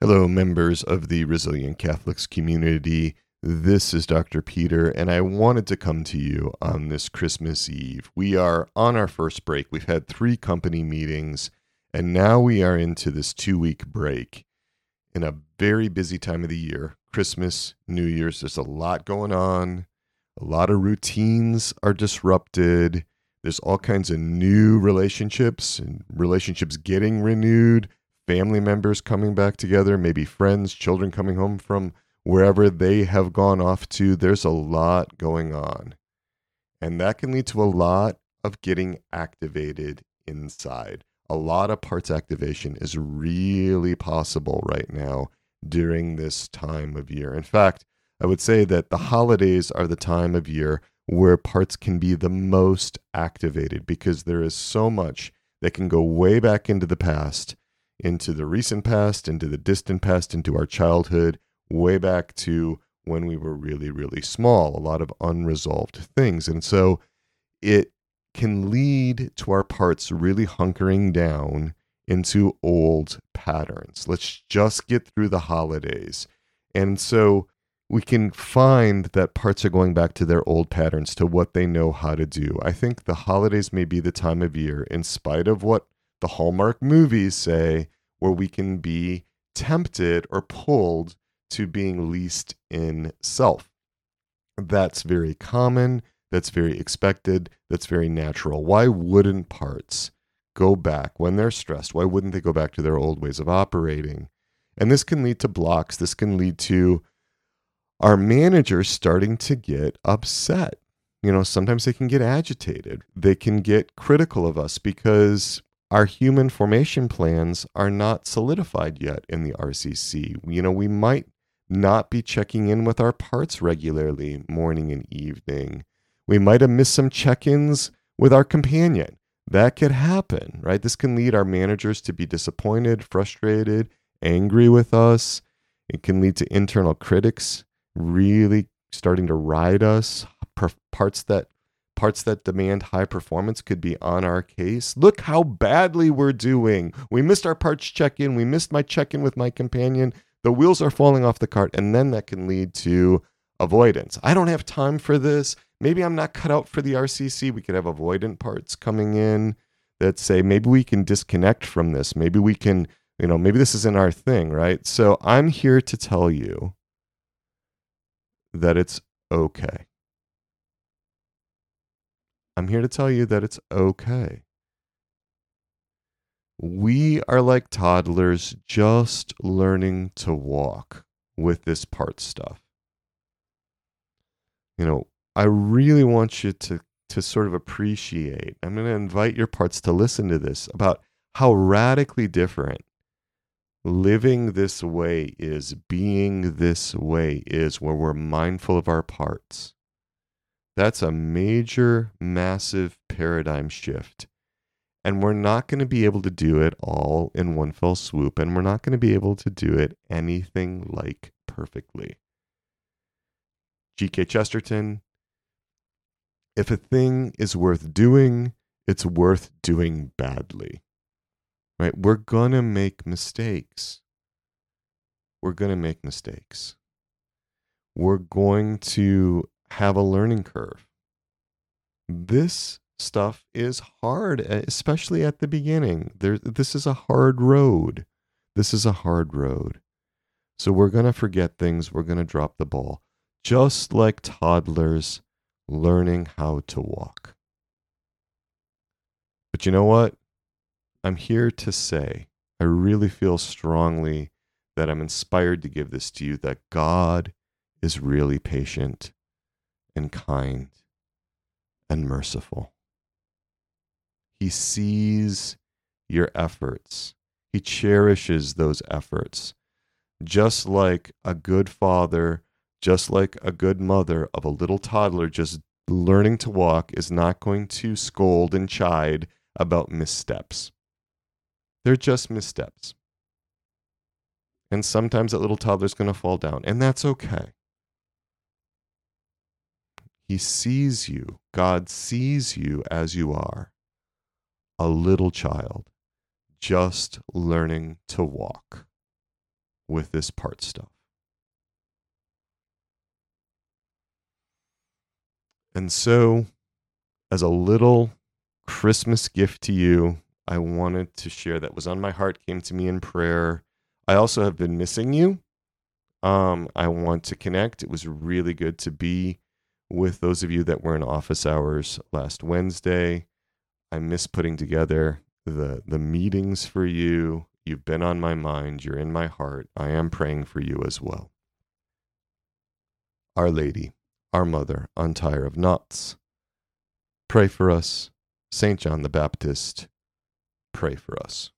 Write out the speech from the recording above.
Hello, members of the Resilient Catholics community. This is Dr. Peter, and I wanted to come to you on this Christmas Eve. We are on our first break. We've had three company meetings, and now we are into this two week break in a very busy time of the year Christmas, New Year's. There's a lot going on, a lot of routines are disrupted. There's all kinds of new relationships and relationships getting renewed family members coming back together, maybe friends, children coming home from wherever they have gone off to. There's a lot going on. And that can lead to a lot of getting activated inside. A lot of parts activation is really possible right now during this time of year. In fact, I would say that the holidays are the time of year where parts can be the most activated because there is so much that can go way back into the past into the recent past, into the distant past, into our childhood, way back to when we were really, really small, a lot of unresolved things. And so it can lead to our parts really hunkering down into old patterns. Let's just get through the holidays. And so we can find that parts are going back to their old patterns, to what they know how to do. I think the holidays may be the time of year, in spite of what the Hallmark movies say where we can be tempted or pulled to being least in self. That's very common. That's very expected. That's very natural. Why wouldn't parts go back when they're stressed? Why wouldn't they go back to their old ways of operating? And this can lead to blocks. This can lead to our managers starting to get upset. You know, sometimes they can get agitated. They can get critical of us because our human formation plans are not solidified yet in the RCC. You know, we might not be checking in with our parts regularly, morning and evening. We might have missed some check ins with our companion. That could happen, right? This can lead our managers to be disappointed, frustrated, angry with us. It can lead to internal critics really starting to ride us, parts that parts that demand high performance could be on our case. Look how badly we're doing. We missed our parts check in. We missed my check in with my companion. The wheels are falling off the cart. And then that can lead to avoidance. I don't have time for this. Maybe I'm not cut out for the RCC. We could have avoidant parts coming in that say maybe we can disconnect from this. Maybe we can, you know, maybe this isn't our thing, right? So I'm here to tell you that it's okay. I'm here to tell you that it's okay. We are like toddlers just learning to walk with this part stuff. You know, I really want you to to sort of appreciate. I'm going to invite your parts to listen to this about how radically different living this way is, being this way is, where we're mindful of our parts. That's a major, massive paradigm shift. And we're not going to be able to do it all in one fell swoop, and we're not going to be able to do it anything like perfectly. G.K. Chesterton if a thing is worth doing, it's worth doing badly. Right? We're going to make mistakes. We're going to make mistakes. We're going to have a learning curve. This stuff is hard, especially at the beginning. There, this is a hard road. This is a hard road. So we're going to forget things. We're going to drop the ball, just like toddlers learning how to walk. But you know what? I'm here to say, I really feel strongly that I'm inspired to give this to you that God is really patient and kind and merciful. He sees your efforts, He cherishes those efforts. Just like a good father, just like a good mother of a little toddler just learning to walk is not going to scold and chide about missteps. They're just missteps. And sometimes that little toddler's going to fall down, and that's okay. He sees you. God sees you as you are a little child just learning to walk. with this part stuff. And so, as a little Christmas gift to you, I wanted to share that was on my heart, came to me in prayer. I also have been missing you. Um, I want to connect. It was really good to be with those of you that were in office hours last Wednesday. I miss putting together the the meetings for you. You've been on my mind, you're in my heart. I am praying for you as well. Our Lady, our Mother, Untier of Knots, pray for us. St. John the Baptist, pray for us.